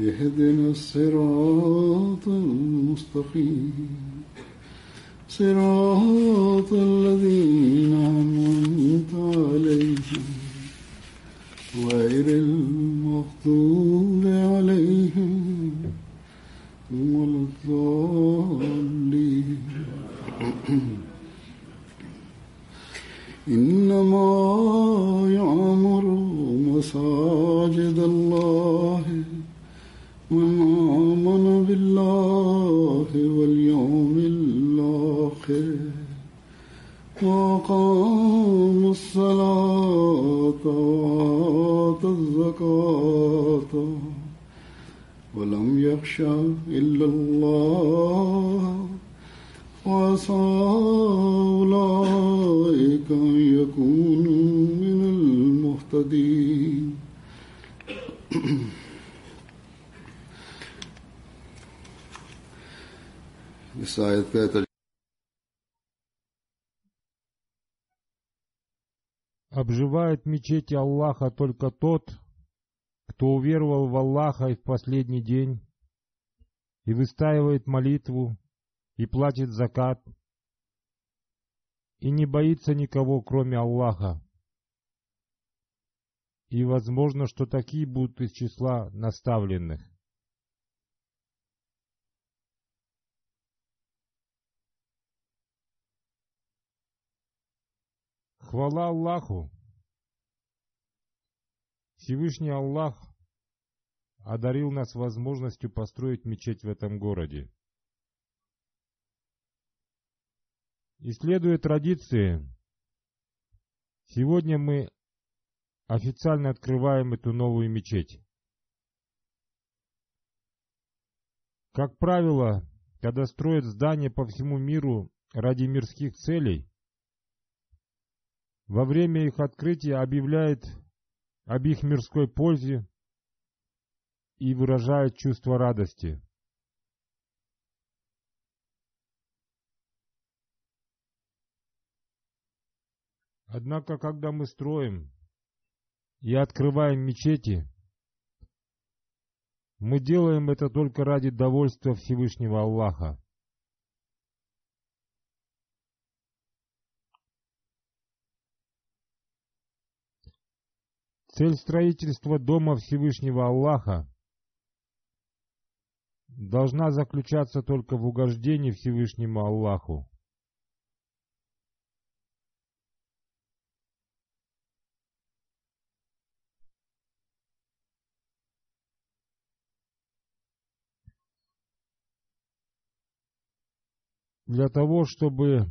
اهدنا الصراط المستقيم. صراط الذين мечети Аллаха только тот, кто уверовал в Аллаха и в последний день, и выстаивает молитву, и платит закат, и не боится никого, кроме Аллаха. И возможно, что такие будут из числа наставленных. Хвала Аллаху! Всевышний Аллах одарил нас возможностью построить мечеть в этом городе. Исследуя традиции, сегодня мы официально открываем эту новую мечеть. Как правило, когда строят здания по всему миру ради мирских целей, во время их открытия объявляет об их мирской пользе и выражает чувство радости. Однако, когда мы строим и открываем мечети, мы делаем это только ради довольства Всевышнего Аллаха. Цель строительства Дома Всевышнего Аллаха должна заключаться только в угождении Всевышнему Аллаху. Для того, чтобы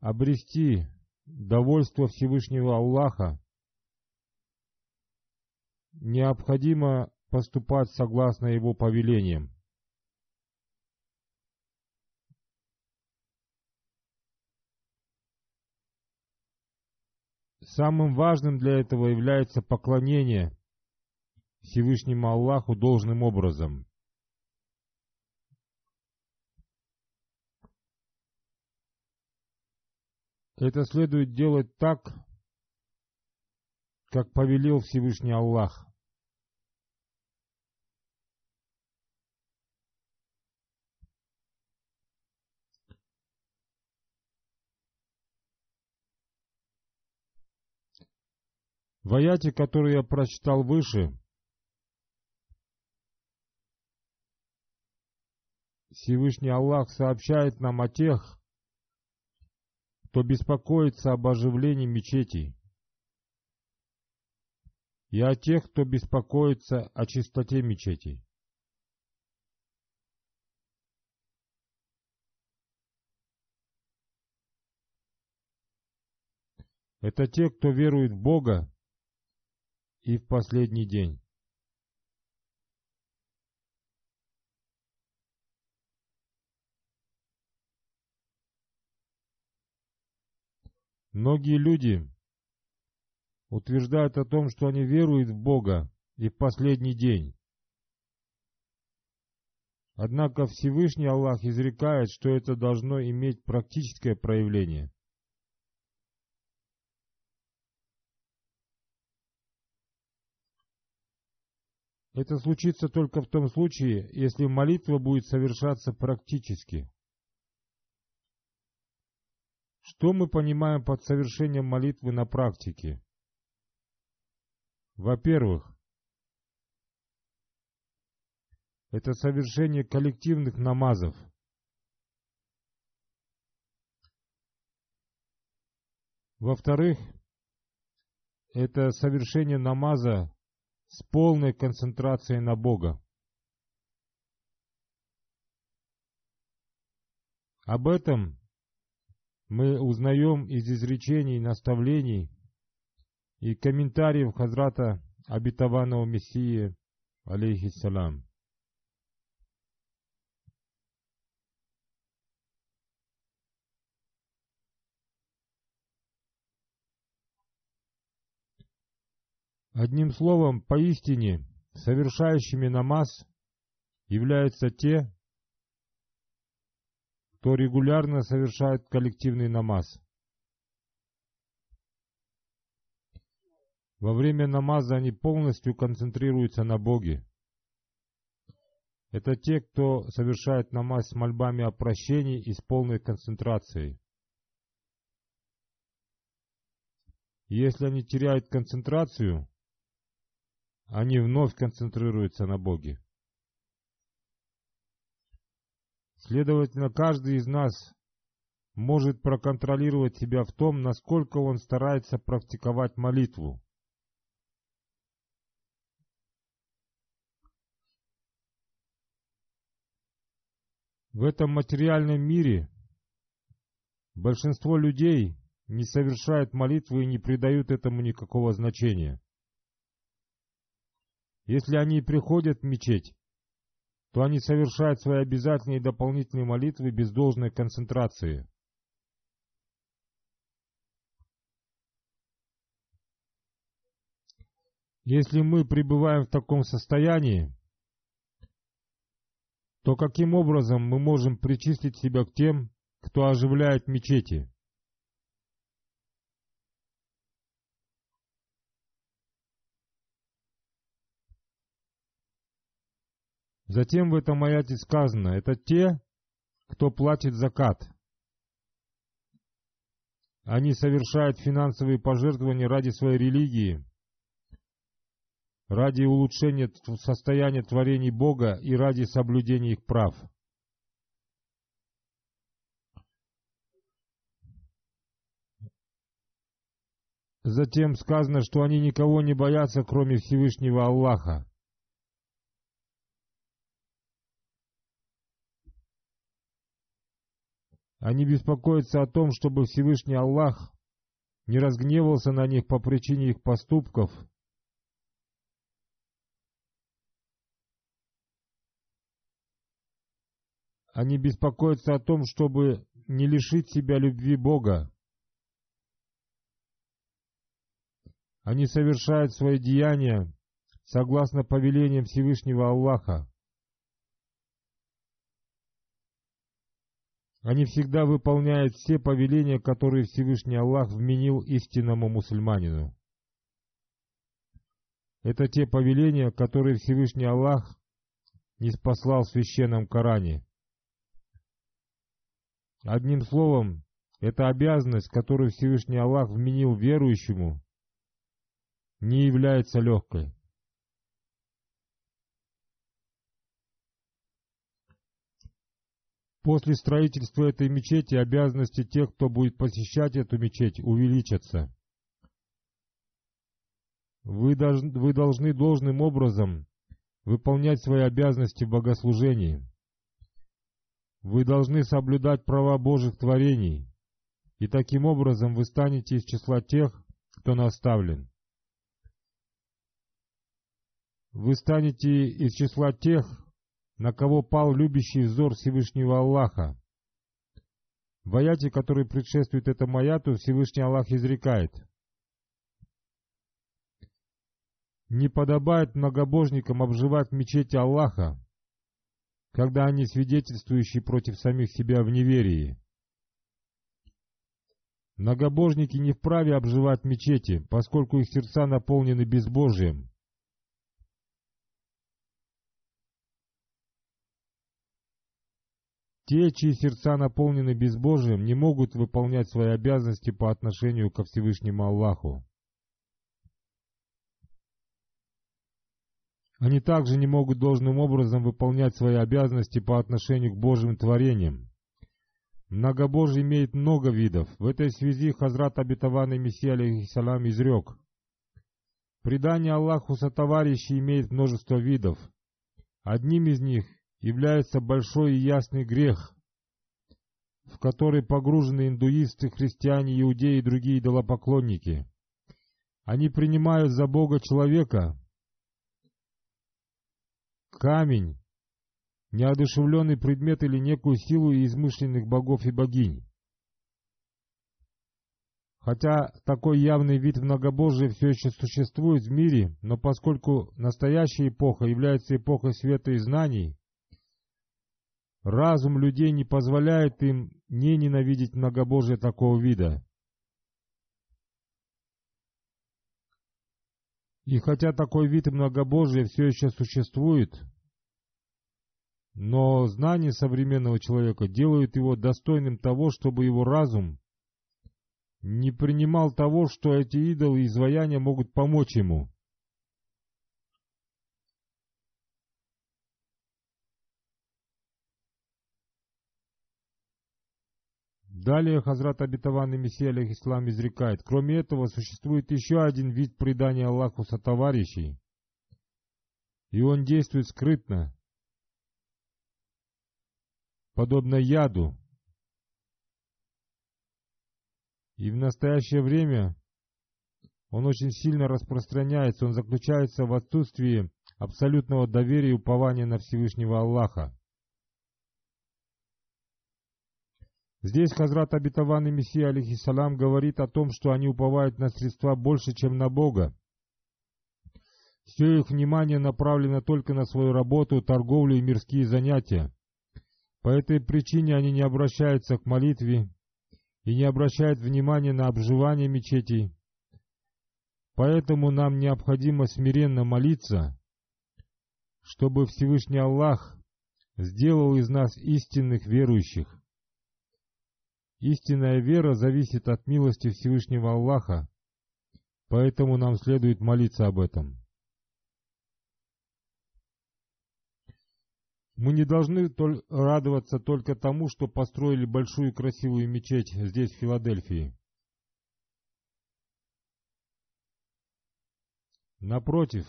обрести довольство Всевышнего Аллаха, необходимо поступать согласно его повелениям. Самым важным для этого является поклонение Всевышнему Аллаху должным образом. Это следует делать так, как повелел Всевышний Аллах. В аяте, который я прочитал выше, Всевышний Аллах сообщает нам о тех, кто беспокоится об оживлении мечетей, и о тех, кто беспокоится о чистоте мечетей. Это те, кто верует в Бога и в последний день. Многие люди утверждают о том, что они веруют в Бога и в последний день. Однако Всевышний Аллах изрекает, что это должно иметь практическое проявление. Это случится только в том случае, если молитва будет совершаться практически. Что мы понимаем под совершением молитвы на практике? Во-первых, это совершение коллективных намазов. Во-вторых, это совершение намаза с полной концентрацией на Бога. Об этом мы узнаем из изречений, наставлений и комментариев Хазрата обетованного Мессии, алейхиссалам. Одним словом, поистине, совершающими намаз являются те, кто регулярно совершает коллективный намаз. Во время намаза они полностью концентрируются на Боге. Это те, кто совершает намаз с мольбами о прощении и с полной концентрацией. Если они теряют концентрацию, они вновь концентрируются на Боге. Следовательно, каждый из нас может проконтролировать себя в том, насколько он старается практиковать молитву. В этом материальном мире большинство людей не совершают молитвы и не придают этому никакого значения. Если они приходят в мечеть, то они совершают свои обязательные дополнительные молитвы без должной концентрации. Если мы пребываем в таком состоянии, то каким образом мы можем причислить себя к тем, кто оживляет мечети? Затем в этом аяте сказано, это те, кто платит закат. Они совершают финансовые пожертвования ради своей религии, ради улучшения состояния творений Бога и ради соблюдения их прав. Затем сказано, что они никого не боятся, кроме Всевышнего Аллаха. Они беспокоятся о том, чтобы Всевышний Аллах не разгневался на них по причине их поступков. Они беспокоятся о том, чтобы не лишить себя любви Бога. Они совершают свои деяния согласно повелениям Всевышнего Аллаха. Они всегда выполняют все повеления, которые Всевышний Аллах вменил истинному мусульманину. Это те повеления, которые Всевышний Аллах не спаслал в священном Коране. Одним словом, эта обязанность, которую Всевышний Аллах вменил верующему, не является легкой. После строительства этой мечети обязанности тех, кто будет посещать эту мечеть, увеличатся. Вы должны, вы должны должным образом выполнять свои обязанности в богослужении. Вы должны соблюдать права Божьих творений, и таким образом вы станете из числа тех, кто наставлен. Вы станете из числа тех, на кого пал любящий взор Всевышнего Аллаха. В аяте, который предшествует этому аяту, Всевышний Аллах изрекает. Не подобает многобожникам обживать мечети Аллаха, когда они свидетельствующие против самих себя в неверии. Многобожники не вправе обживать мечети, поскольку их сердца наполнены безбожием. Те, чьи сердца наполнены безбожием, не могут выполнять свои обязанности по отношению ко Всевышнему Аллаху. Они также не могут должным образом выполнять свои обязанности по отношению к Божьим творениям. Многобожие имеет много видов. В этой связи Хазрат Абитаванный Мессия алейхиссалам изрек. Предание Аллаху сотоварищей имеет множество видов. Одним из них является большой и ясный грех, в который погружены индуисты, христиане, иудеи и другие идолопоклонники. Они принимают за Бога человека, камень, неодушевленный предмет или некую силу измышленных богов и богинь. Хотя такой явный вид многобожия все еще существует в мире, но поскольку настоящая эпоха является эпохой света и знаний, Разум людей не позволяет им не ненавидеть многобожие такого вида. И хотя такой вид многобожия все еще существует, но знания современного человека делают его достойным того, чтобы его разум не принимал того, что эти идолы и изваяния могут помочь ему. Далее Хазрат Абитаван и Мессия Алейхислам изрекает, кроме этого существует еще один вид предания Аллаху сотоварищей, и он действует скрытно, подобно яду. И в настоящее время он очень сильно распространяется, он заключается в отсутствии абсолютного доверия и упования на Всевышнего Аллаха. Здесь Хазрат Абитаван и Мессия, алейхиссалам, говорит о том, что они уповают на средства больше, чем на Бога. Все их внимание направлено только на свою работу, торговлю и мирские занятия. По этой причине они не обращаются к молитве и не обращают внимания на обживание мечетей. Поэтому нам необходимо смиренно молиться, чтобы Всевышний Аллах сделал из нас истинных верующих. Истинная вера зависит от милости Всевышнего Аллаха, поэтому нам следует молиться об этом. Мы не должны радоваться только тому, что построили большую красивую мечеть здесь, в Филадельфии. Напротив,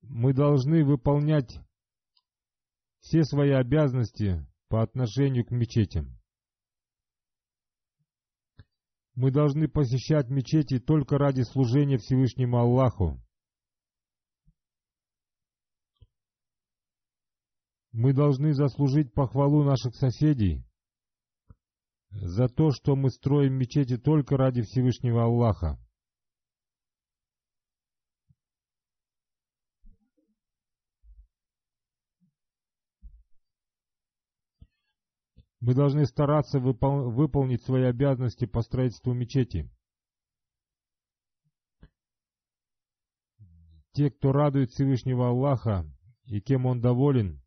мы должны выполнять все свои обязанности по отношению к мечетям. Мы должны посещать мечети только ради служения Всевышнему Аллаху. Мы должны заслужить похвалу наших соседей за то, что мы строим мечети только ради Всевышнего Аллаха. Мы должны стараться выпол выполнить свои обязанности по строительству мечети. Те, кто радует Всевышнего Аллаха и кем Он доволен,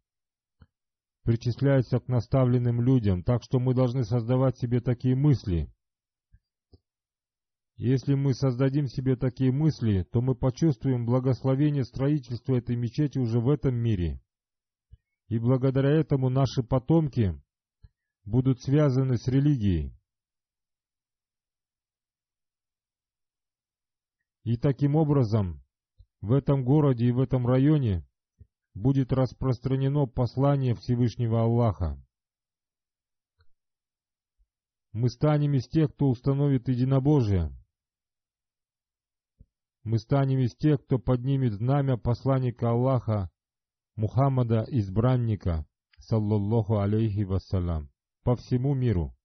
причисляются к наставленным людям, так что мы должны создавать себе такие мысли. Если мы создадим себе такие мысли, то мы почувствуем благословение строительства этой мечети уже в этом мире. И благодаря этому наши потомки будут связаны с религией. И таким образом в этом городе и в этом районе будет распространено послание Всевышнего Аллаха. Мы станем из тех, кто установит единобожие. Мы станем из тех, кто поднимет знамя посланника Аллаха, Мухаммада, избранника, саллаллаху алейхи вассалям, по всему миру.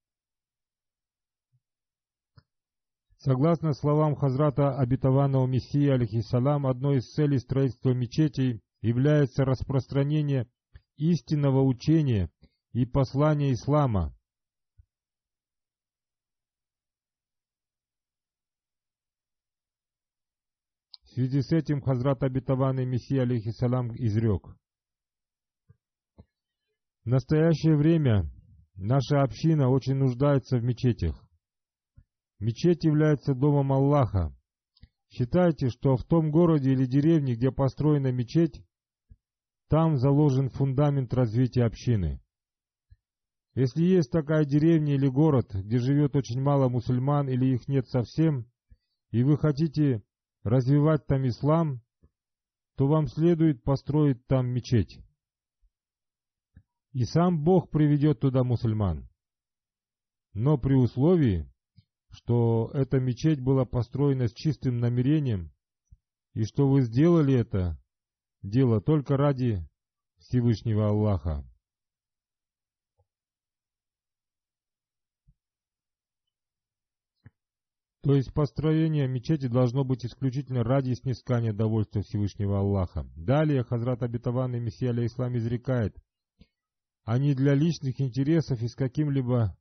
Согласно словам Хазрата Обетованного Мессии, алейхиссалам, одной из целей строительства мечетей является распространение истинного учения и послания ислама. В связи с этим Хазрат Обетованный Мессия, алейхиссалам, изрек. В настоящее время наша община очень нуждается в мечетях. Мечеть является домом Аллаха. Считайте, что в том городе или деревне, где построена мечеть, там заложен фундамент развития общины. Если есть такая деревня или город, где живет очень мало мусульман или их нет совсем, и вы хотите развивать там ислам, то вам следует построить там мечеть. И сам Бог приведет туда мусульман. Но при условии, что эта мечеть была построена с чистым намерением, и что вы сделали это дело только ради Всевышнего Аллаха. То есть построение мечети должно быть исключительно ради снискания довольства Всевышнего Аллаха. Далее Хазрат Абитаванный Мессия Ислам изрекает, а не для личных интересов и с каким-либо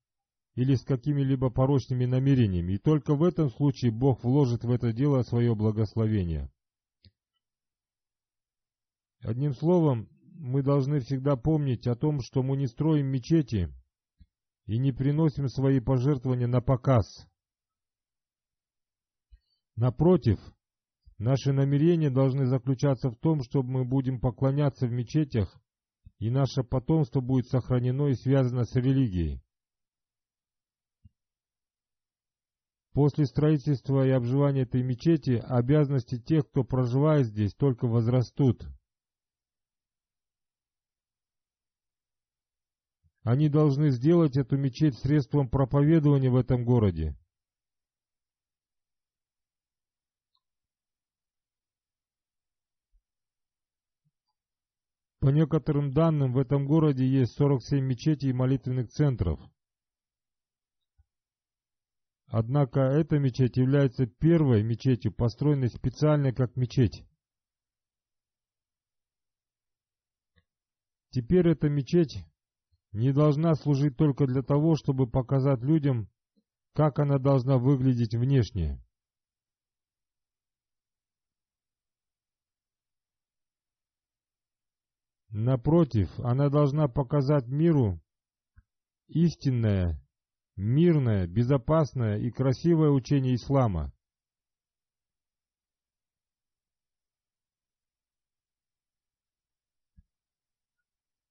или с какими-либо порочными намерениями, и только в этом случае Бог вложит в это дело свое благословение. Одним словом, мы должны всегда помнить о том, что мы не строим мечети и не приносим свои пожертвования на показ. Напротив, наши намерения должны заключаться в том, чтобы мы будем поклоняться в мечетях и наше потомство будет сохранено и связано с религией. После строительства и обживания этой мечети обязанности тех, кто проживает здесь, только возрастут. Они должны сделать эту мечеть средством проповедования в этом городе. По некоторым данным, в этом городе есть 47 мечетей и молитвенных центров. Однако эта мечеть является первой мечетью, построенной специально как мечеть. Теперь эта мечеть не должна служить только для того, чтобы показать людям, как она должна выглядеть внешне. Напротив, она должна показать миру истинное, мирное, безопасное и красивое учение ислама.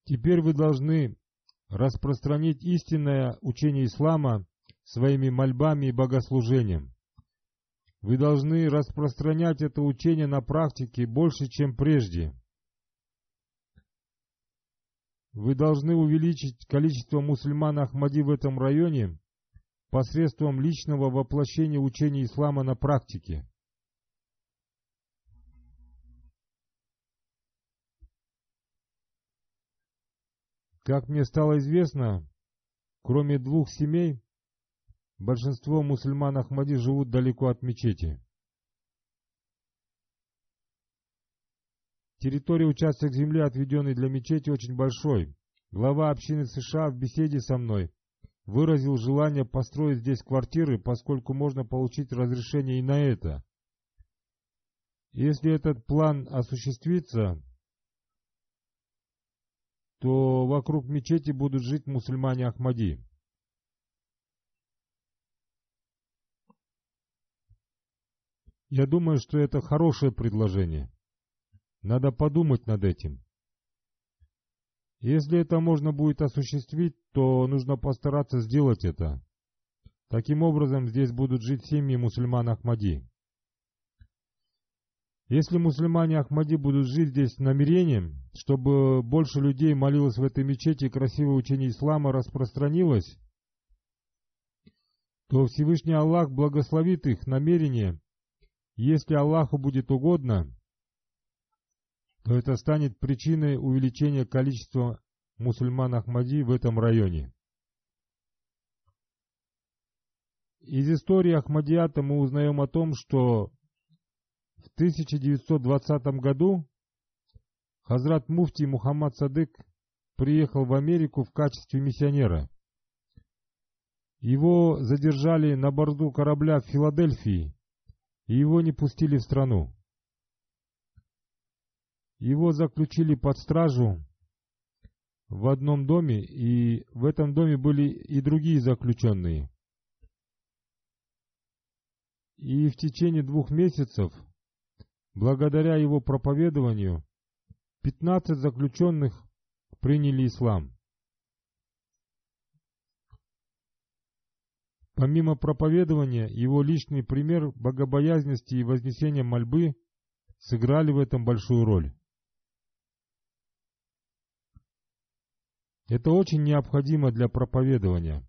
Теперь вы должны распространить истинное учение ислама своими мольбами и богослужением. Вы должны распространять это учение на практике больше, чем прежде. Вы должны увеличить количество мусульман Ахмади в этом районе посредством личного воплощения учения ислама на практике. Как мне стало известно, кроме двух семей, большинство мусульман Ахмади живут далеко от мечети. Территория участок земли, отведенный для мечети, очень большой. глава общины США в беседе со мной выразил желание построить здесь квартиры, поскольку можно получить разрешение и на это. Если этот план осуществится, то вокруг мечети будут жить мусульмане Ахмади. Я думаю, что это хорошее предложение. Надо подумать над этим. Если это можно будет осуществить, то нужно постараться сделать это. Таким образом, здесь будут жить семьи мусульман Ахмади. Если мусульмане Ахмади будут жить здесь намерением, чтобы больше людей молилось в этой мечети и красивое учение ислама распространилось, то Всевышний Аллах благословит их намерение. Если Аллаху будет угодно, то это станет причиной увеличения количества мусульман Ахмади в этом районе. Из истории Ахмадията мы узнаем о том, что в 1920 году Хазрат Муфти Мухаммад Садык приехал в Америку в качестве миссионера. Его задержали на борту корабля в Филадельфии, и его не пустили в страну. Его заключили под стражу в одном доме, и в этом доме были и другие заключенные. И в течение двух месяцев Благодаря его проповедованию 15 заключенных приняли ислам. Помимо проповедования, его личный пример богобоязненности и вознесения мольбы сыграли в этом большую роль. Это очень необходимо для проповедования.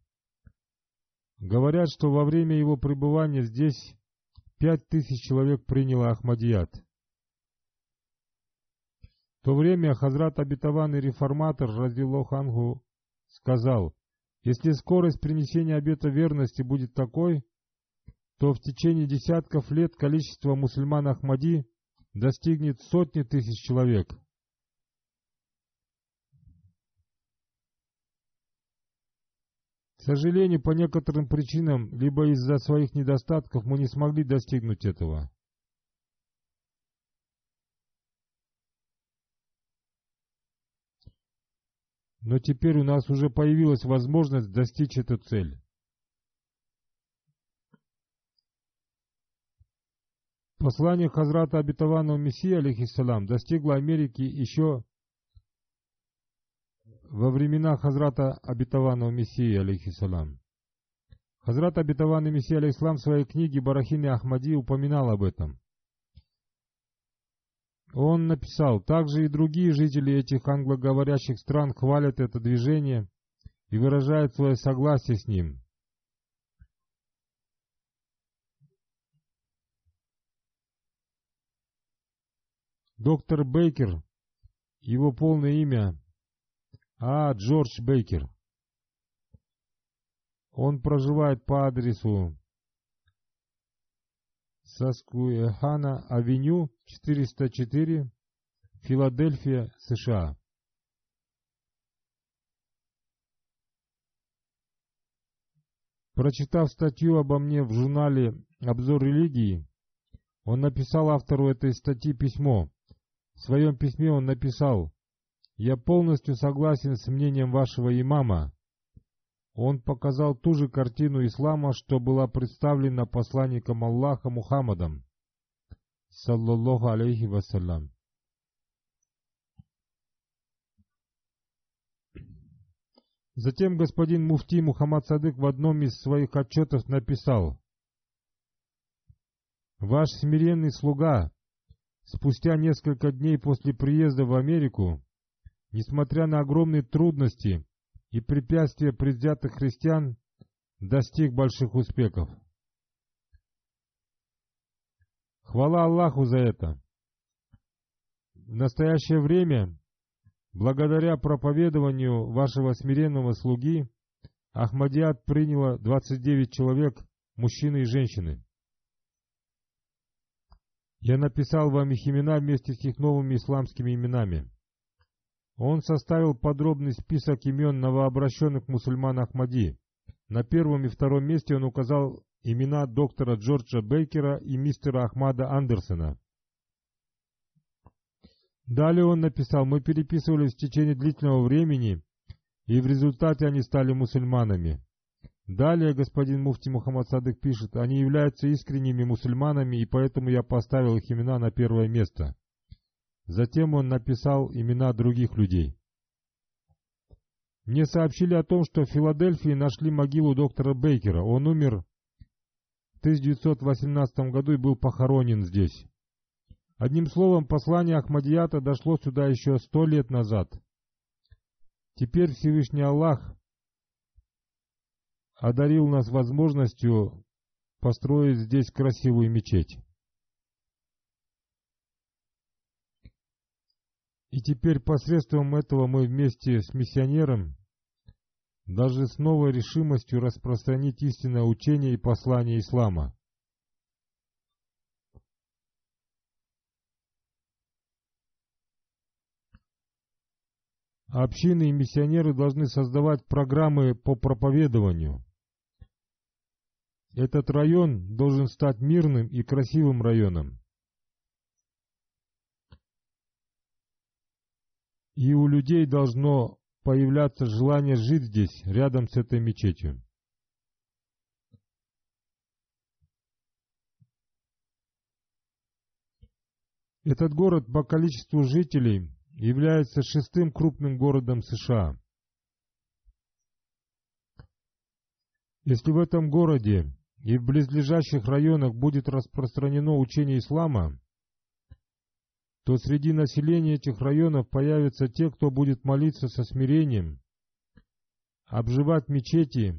Говорят, что во время его пребывания здесь Пять тысяч человек приняло Ахмадият. В то время Хазрат обетованный реформатор Разилохангу сказал, если скорость принесения обета верности будет такой, то в течение десятков лет количество мусульман Ахмади достигнет сотни тысяч человек. К сожалению, по некоторым причинам, либо из-за своих недостатков мы не смогли достигнуть этого. Но теперь у нас уже появилась возможность достичь эту цель. Послание Хазрата Обетованного Мессии, алейхиссалам, достигло Америки еще во времена Хазрата Обетованного Мессии, алейхиссалам. Хазрат Обетованный Мессия, алейхиссалам, в своей книге Барахини Ахмади упоминал об этом. Он написал, также и другие жители этих англоговорящих стран хвалят это движение и выражают свое согласие с ним. Доктор Бейкер, его полное имя а, Джордж Бейкер. Он проживает по адресу Саскуэхана Авеню 404, Филадельфия, США. Прочитав статью обо мне в журнале «Обзор религии», он написал автору этой статьи письмо. В своем письме он написал я полностью согласен с мнением вашего имама. Он показал ту же картину ислама, что была представлена посланником Аллаха Мухаммадом, саллаллаху алейхи вассалям. Затем господин муфти Мухаммад Садык в одном из своих отчетов написал «Ваш смиренный слуга, спустя несколько дней после приезда в Америку, несмотря на огромные трудности и препятствия предвзятых христиан, достиг больших успехов. Хвала Аллаху за это. В настоящее время, благодаря проповедованию вашего смиренного слуги, Ахмадиат приняло 29 человек, мужчины и женщины. Я написал вам их имена вместе с их новыми исламскими именами. Он составил подробный список имен новообращенных мусульман Ахмади. На первом и втором месте он указал имена доктора Джорджа Бейкера и мистера Ахмада Андерсона. Далее он написал, мы переписывались в течение длительного времени, и в результате они стали мусульманами. Далее господин муфти Мухаммад Садык пишет, они являются искренними мусульманами, и поэтому я поставил их имена на первое место. Затем он написал имена других людей. Мне сообщили о том, что в Филадельфии нашли могилу доктора Бейкера. Он умер в 1918 году и был похоронен здесь. Одним словом, послание Ахмадията дошло сюда еще сто лет назад. Теперь Всевышний Аллах одарил нас возможностью построить здесь красивую мечеть. И теперь посредством этого мы вместе с миссионером даже с новой решимостью распространить истинное учение и послание ислама. Общины и миссионеры должны создавать программы по проповедованию. Этот район должен стать мирным и красивым районом. И у людей должно появляться желание жить здесь, рядом с этой мечетью. Этот город по количеству жителей является шестым крупным городом США. Если в этом городе и в близлежащих районах будет распространено учение ислама, то среди населения этих районов появятся те, кто будет молиться со смирением, обживать мечети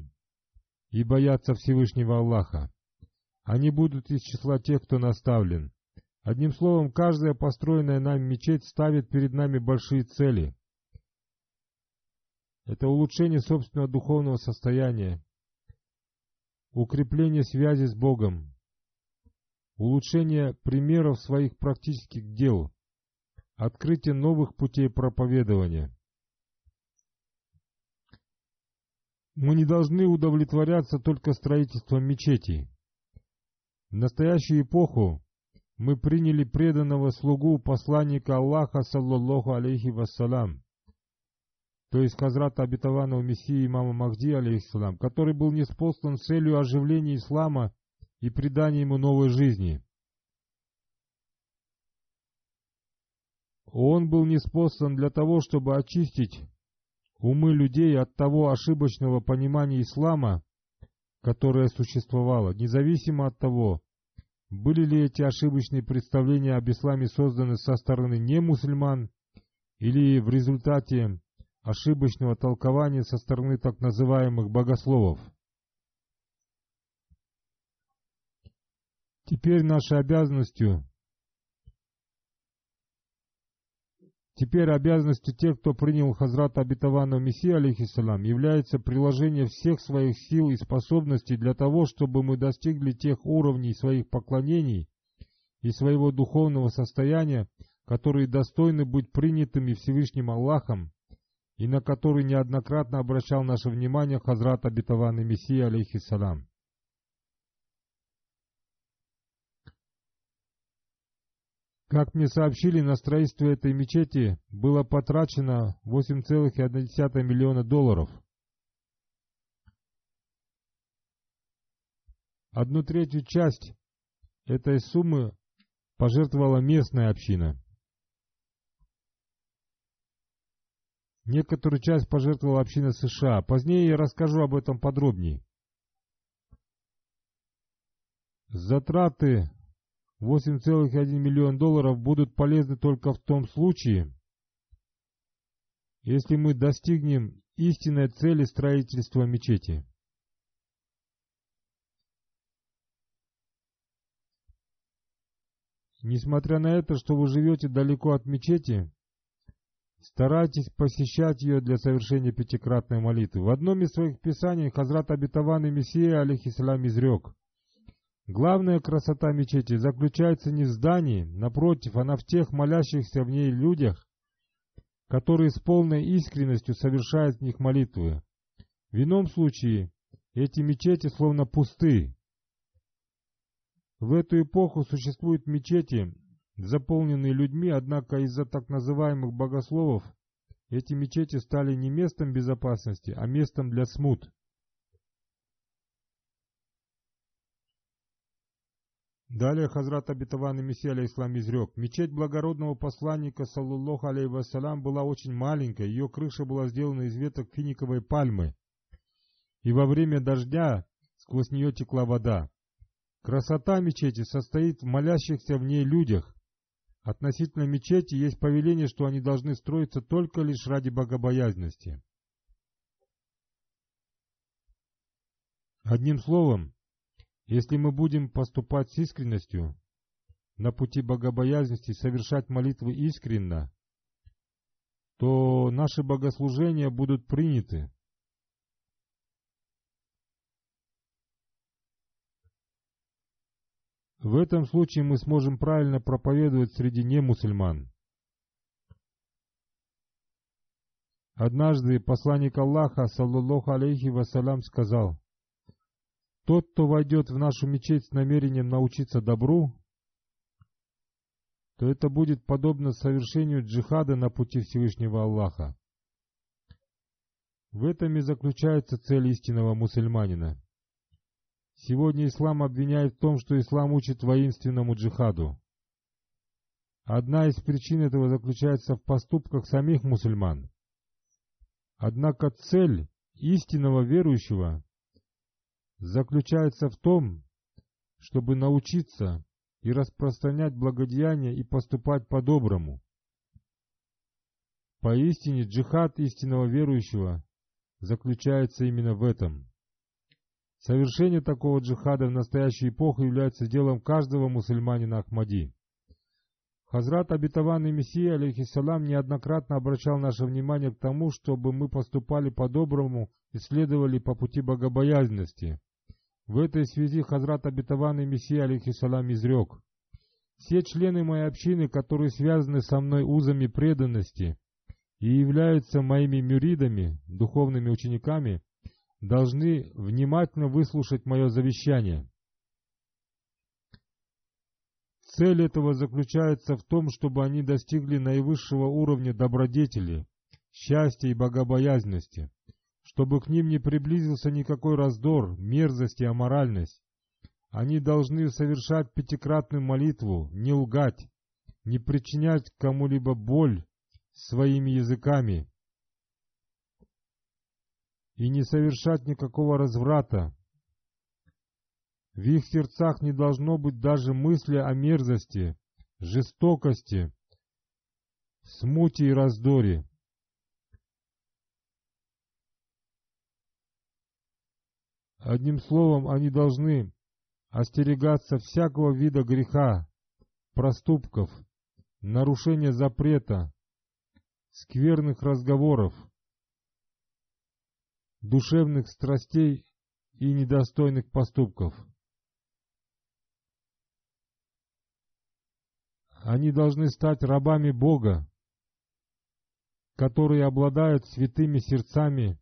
и бояться Всевышнего Аллаха. Они будут из числа тех, кто наставлен. Одним словом, каждая построенная нами мечеть ставит перед нами большие цели. Это улучшение собственного духовного состояния, укрепление связи с Богом, улучшение примеров своих практических дел, открытие новых путей проповедования. Мы не должны удовлетворяться только строительством мечетей. В настоящую эпоху мы приняли преданного слугу посланника Аллаха, саллаллаху алейхи вассалам, то есть Хазрата обетованного Мессии имама Махди, алейхиссалам, который был неспослан с целью оживления ислама и придания ему новой жизни. Он был неспослан для того, чтобы очистить умы людей от того ошибочного понимания ислама, которое существовало, независимо от того, были ли эти ошибочные представления об исламе созданы со стороны немусульман или в результате ошибочного толкования со стороны так называемых богословов? Теперь нашей обязанностью Теперь обязанностью тех, кто принял Хазрата Абитавана Мессия, алейхиссалам, является приложение всех своих сил и способностей для того, чтобы мы достигли тех уровней своих поклонений и своего духовного состояния, которые достойны быть принятыми Всевышним Аллахом и на которые неоднократно обращал наше внимание Хазрат Абитаван Мессия, алейхиссалам. Как мне сообщили, на строительство этой мечети было потрачено 8,1 миллиона долларов. Одну третью часть этой суммы пожертвовала местная община. Некоторую часть пожертвовала община США. Позднее я расскажу об этом подробнее. Затраты 8,1 миллион долларов будут полезны только в том случае, если мы достигнем истинной цели строительства мечети. Несмотря на это, что вы живете далеко от мечети, старайтесь посещать ее для совершения пятикратной молитвы. В одном из своих писаний Хазрат Абитаван и Мессия, алейхиссалам, изрек – Главная красота мечети заключается не в здании, напротив, она в тех молящихся в ней людях, которые с полной искренностью совершают в них молитвы. В ином случае эти мечети словно пусты. В эту эпоху существуют мечети, заполненные людьми, однако из-за так называемых богословов эти мечети стали не местом безопасности, а местом для смут. Далее Хазрат Абитаван и Мессия Ислам изрек, мечеть благородного посланника, саллаллаху алейhi вассалям, была очень маленькая, ее крыша была сделана из веток финиковой пальмы, и во время дождя сквозь нее текла вода. Красота мечети состоит в молящихся в ней людях. Относительно мечети есть повеление, что они должны строиться только лишь ради богобоязненности. Одним словом, если мы будем поступать с искренностью, на пути богобоязненности совершать молитвы искренно, то наши богослужения будут приняты. В этом случае мы сможем правильно проповедовать среди немусульман. Однажды посланник Аллаха, саллаллаху алейхи вассалям, сказал, тот, кто войдет в нашу мечеть с намерением научиться добру, то это будет подобно совершению джихада на пути Всевышнего Аллаха. В этом и заключается цель истинного мусульманина. Сегодня ислам обвиняет в том, что ислам учит воинственному джихаду. Одна из причин этого заключается в поступках самих мусульман. Однако цель истинного верующего заключается в том, чтобы научиться и распространять благодеяние и поступать по-доброму. Поистине джихад истинного верующего заключается именно в этом. Совершение такого джихада в настоящую эпоху является делом каждого мусульманина Ахмади. Хазрат обетованный Мессия, алейхиссалам, неоднократно обращал наше внимание к тому, чтобы мы поступали по-доброму и следовали по пути богобоязненности. В этой связи Хазрат обетованный Мессия, алейхиссалам, изрек. Все члены моей общины, которые связаны со мной узами преданности и являются моими мюридами, духовными учениками, должны внимательно выслушать мое завещание. Цель этого заключается в том, чтобы они достигли наивысшего уровня добродетели, счастья и богобоязненности чтобы к ним не приблизился никакой раздор, мерзость и аморальность. Они должны совершать пятикратную молитву, не лгать, не причинять кому-либо боль своими языками и не совершать никакого разврата. В их сердцах не должно быть даже мысли о мерзости, жестокости, смуте и раздоре. Одним словом, они должны остерегаться всякого вида греха, проступков, нарушения запрета, скверных разговоров, душевных страстей и недостойных поступков. Они должны стать рабами Бога, которые обладают святыми сердцами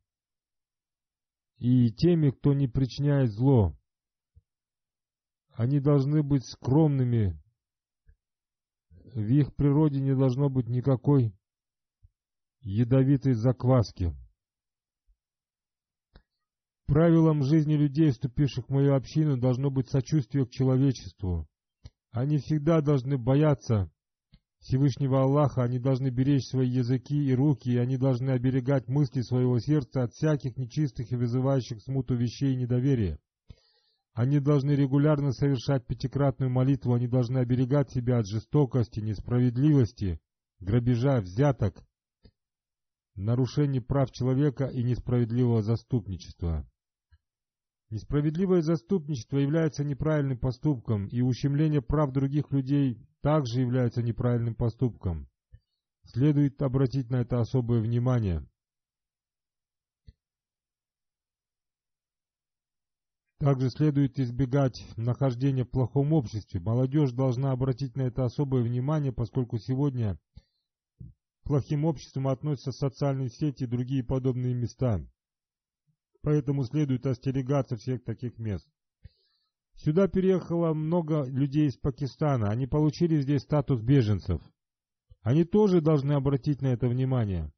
и теми, кто не причиняет зло. Они должны быть скромными. В их природе не должно быть никакой ядовитой закваски. Правилом жизни людей, вступивших в мою общину, должно быть сочувствие к человечеству. Они всегда должны бояться Всевышнего Аллаха, они должны беречь свои языки и руки, и они должны оберегать мысли своего сердца от всяких нечистых и вызывающих смуту вещей и недоверия. Они должны регулярно совершать пятикратную молитву, они должны оберегать себя от жестокости, несправедливости, грабежа, взяток, нарушений прав человека и несправедливого заступничества. Несправедливое заступничество является неправильным поступком, и ущемление прав других людей также является неправильным поступком. Следует обратить на это особое внимание. Также следует избегать нахождения в плохом обществе. Молодежь должна обратить на это особое внимание, поскольку сегодня плохим обществом относятся социальные сети и другие подобные места. Поэтому следует остерегаться всех таких мест. Сюда переехало много людей из Пакистана. Они получили здесь статус беженцев. Они тоже должны обратить на это внимание.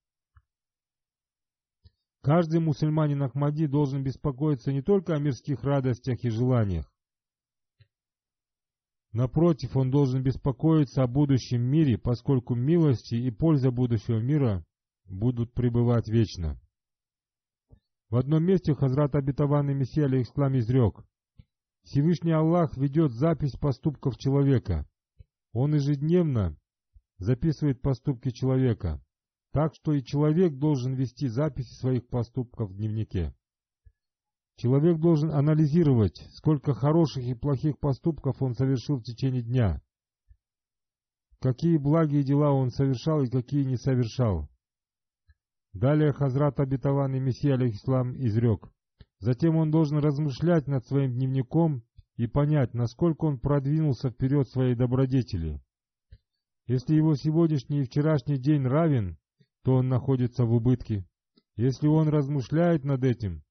Каждый мусульманин Ахмади должен беспокоиться не только о мирских радостях и желаниях. Напротив, он должен беспокоиться о будущем мире, поскольку милости и польза будущего мира будут пребывать вечно. В одном месте Хазрат и Мессия Алейхислам изрек, Всевышний Аллах ведет запись поступков человека. Он ежедневно записывает поступки человека, так что и человек должен вести записи своих поступков в дневнике. Человек должен анализировать, сколько хороших и плохих поступков он совершил в течение дня, какие благие дела он совершал и какие не совершал. Далее Хазрат и Мессия Алейхислам изрек, Затем он должен размышлять над своим дневником и понять, насколько он продвинулся вперед своей добродетели. Если его сегодняшний и вчерашний день равен, то он находится в убытке. Если он размышляет над этим,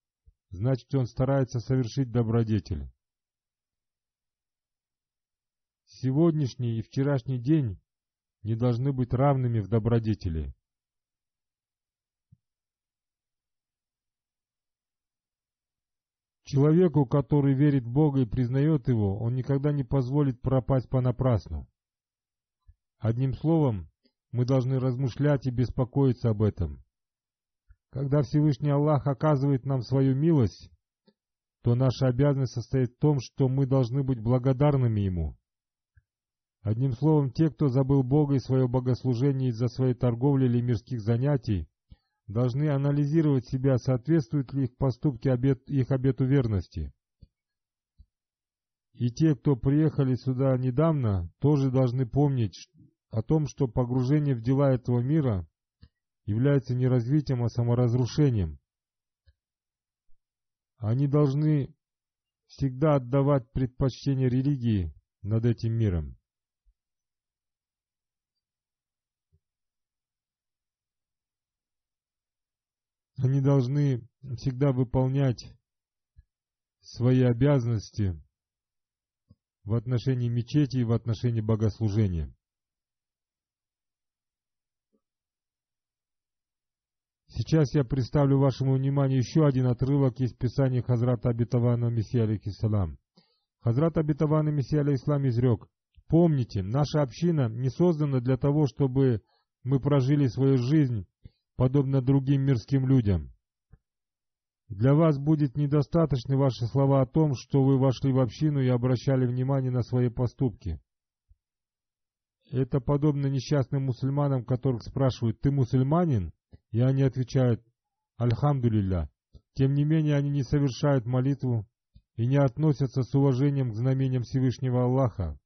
значит он старается совершить добродетель. Сегодняшний и вчерашний день не должны быть равными в добродетели. Человеку, который верит в Бога и признает Его, он никогда не позволит пропасть понапрасну. Одним словом, мы должны размышлять и беспокоиться об этом. Когда Всевышний Аллах оказывает нам свою милость, то наша обязанность состоит в том, что мы должны быть благодарными Ему. Одним словом, те, кто забыл Бога и свое богослужение из-за своей торговли или мирских занятий, должны анализировать себя, соответствуют ли их поступки обет, их обету верности. И те, кто приехали сюда недавно, тоже должны помнить о том, что погружение в дела этого мира является не развитием, а саморазрушением. Они должны всегда отдавать предпочтение религии над этим миром. Они должны всегда выполнять свои обязанности в отношении мечети и в отношении богослужения. Сейчас я представлю вашему вниманию еще один отрывок из Писания Хазрата Абитавана Мессия алейхиссалам. Хазрат Абитаван Мессия алейхиссалам изрек, «Помните, наша община не создана для того, чтобы мы прожили свою жизнь подобно другим мирским людям. Для вас будет недостаточны ваши слова о том, что вы вошли в общину и обращали внимание на свои поступки. Это подобно несчастным мусульманам, которых спрашивают «Ты мусульманин?» И они отвечают «Альхамдулилля». Тем не менее, они не совершают молитву и не относятся с уважением к знамениям Всевышнего Аллаха.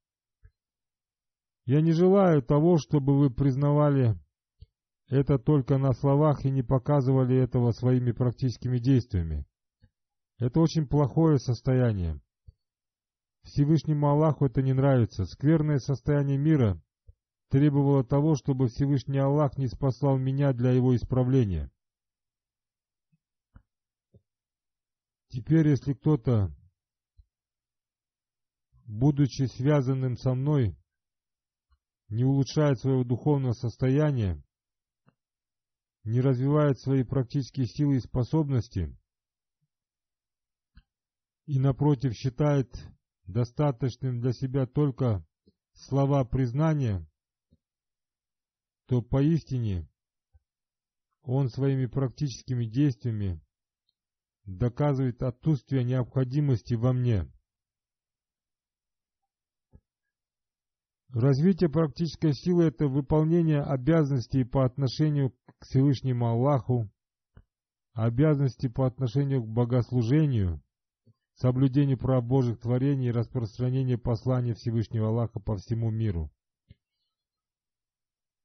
Я не желаю того, чтобы вы признавали это только на словах и не показывали этого своими практическими действиями. Это очень плохое состояние. Всевышнему Аллаху это не нравится. Скверное состояние мира требовало того, чтобы Всевышний Аллах не спасал меня для его исправления. Теперь, если кто-то, будучи связанным со мной, не улучшает своего духовного состояния, не развивает свои практические силы и способности и, напротив, считает достаточным для себя только слова признания, то поистине он своими практическими действиями доказывает отсутствие необходимости во мне. Развитие практической силы – это выполнение обязанностей по отношению к Всевышнему Аллаху, обязанности по отношению к богослужению, соблюдению прав Божьих творений и распространение послания Всевышнего Аллаха по всему миру.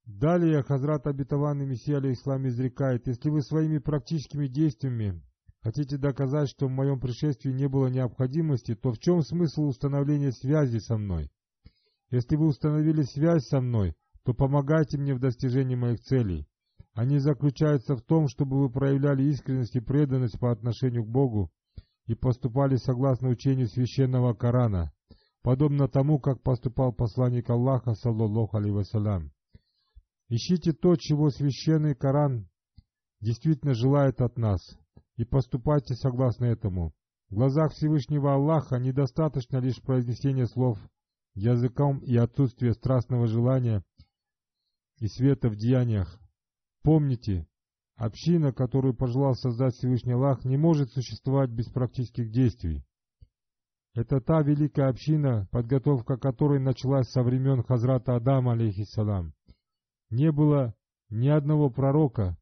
Далее Хазрат Абитаван и Мессия Ислам изрекает, если вы своими практическими действиями хотите доказать, что в моем пришествии не было необходимости, то в чем смысл установления связи со мной? Если вы установили связь со мной, то помогайте мне в достижении моих целей. Они заключаются в том, чтобы вы проявляли искренность и преданность по отношению к Богу и поступали согласно учению священного Корана, подобно тому, как поступал посланник Аллаха, саллаллаху алейhi вассалям. Ищите то, чего священный Коран действительно желает от нас, и поступайте согласно этому. В глазах Всевышнего Аллаха недостаточно лишь произнесения слов языком и отсутствие страстного желания и света в деяниях. Помните, община, которую пожелал создать Всевышний Аллах, не может существовать без практических действий. Это та великая община, подготовка которой началась со времен Хазрата Адама, алейхиссалам. Не было ни одного пророка,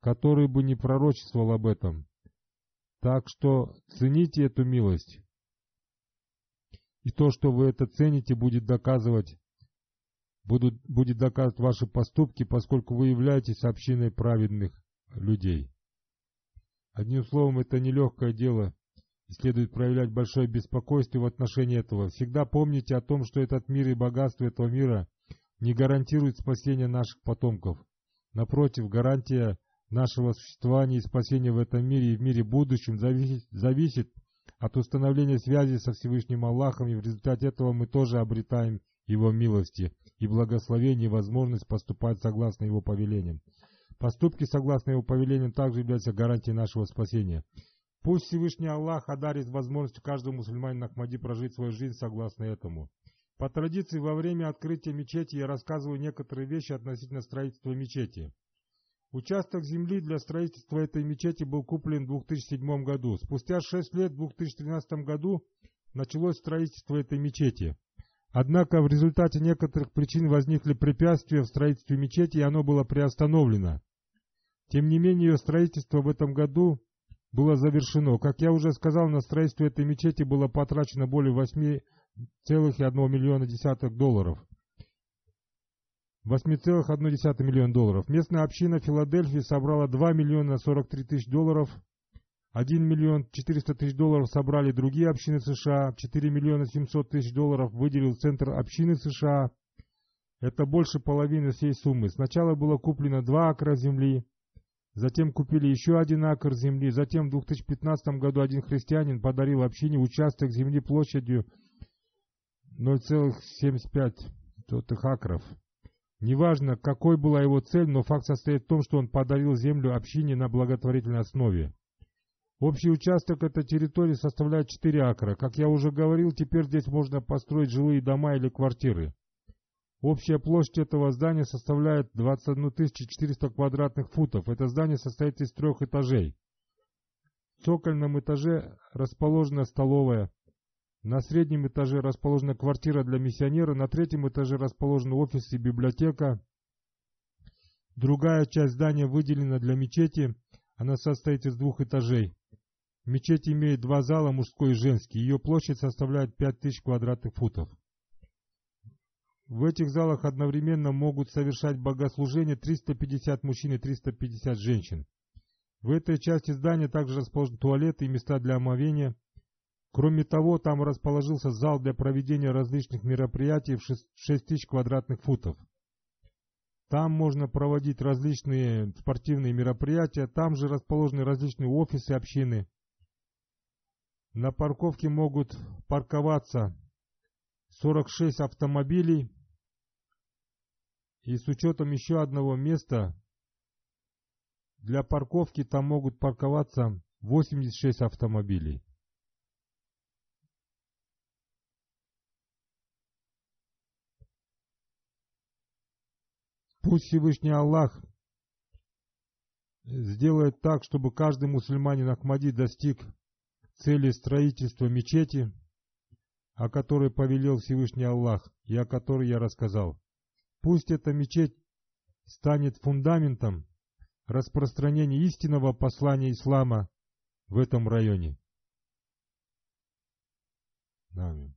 который бы не пророчествовал об этом. Так что цените эту милость. И то, что вы это цените, будет доказывать, будут, будет доказывать ваши поступки, поскольку вы являетесь общиной праведных людей. Одним словом, это нелегкое дело, и следует проявлять большое беспокойство в отношении этого. Всегда помните о том, что этот мир и богатство этого мира не гарантируют спасение наших потомков. Напротив, гарантия нашего существования и спасения в этом мире и в мире будущем зависит, зависит от установления связи со Всевышним Аллахом, и в результате этого мы тоже обретаем Его милости и благословение и возможность поступать согласно Его повелениям. Поступки согласно Его повелениям также являются гарантией нашего спасения. Пусть Всевышний Аллах одарит возможностью каждому мусульманину Ахмади прожить свою жизнь согласно этому. По традиции, во время открытия мечети я рассказываю некоторые вещи относительно строительства мечети. Участок земли для строительства этой мечети был куплен в 2007 году. Спустя 6 лет, в 2013 году, началось строительство этой мечети. Однако в результате некоторых причин возникли препятствия в строительстве мечети, и оно было приостановлено. Тем не менее, ее строительство в этом году было завершено. Как я уже сказал, на строительство этой мечети было потрачено более 8,1 миллиона десятых долларов. 8,1 миллиона долларов. Местная община Филадельфии собрала 2 миллиона 43 тысяч долларов. 1 миллион 400 тысяч долларов собрали другие общины США. 4 миллиона 700 тысяч долларов выделил Центр общины США. Это больше половины всей суммы. Сначала было куплено 2 акра земли. Затем купили еще один акр земли. Затем в 2015 году один христианин подарил общине участок земли площадью 0,75 акров. Неважно, какой была его цель, но факт состоит в том, что он подарил землю общине на благотворительной основе. Общий участок этой территории составляет 4 акра. Как я уже говорил, теперь здесь можно построить жилые дома или квартиры. Общая площадь этого здания составляет 21 400 квадратных футов. Это здание состоит из трех этажей. В цокольном этаже расположена столовая. На среднем этаже расположена квартира для миссионера. На третьем этаже расположены офис и библиотека. Другая часть здания выделена для мечети. Она состоит из двух этажей. Мечеть имеет два зала, мужской и женский. Ее площадь составляет 5000 квадратных футов. В этих залах одновременно могут совершать богослужение 350 мужчин и 350 женщин. В этой части здания также расположены туалеты и места для омовения. Кроме того, там расположился зал для проведения различных мероприятий в 6 тысяч квадратных футов. Там можно проводить различные спортивные мероприятия, там же расположены различные офисы общины. На парковке могут парковаться 46 автомобилей, и с учетом еще одного места для парковки там могут парковаться 86 автомобилей. Пусть Всевышний Аллах сделает так, чтобы каждый мусульманин Ахмади достиг цели строительства мечети, о которой повелел Всевышний Аллах и о которой я рассказал. Пусть эта мечеть станет фундаментом распространения истинного послания ислама в этом районе. Аминь.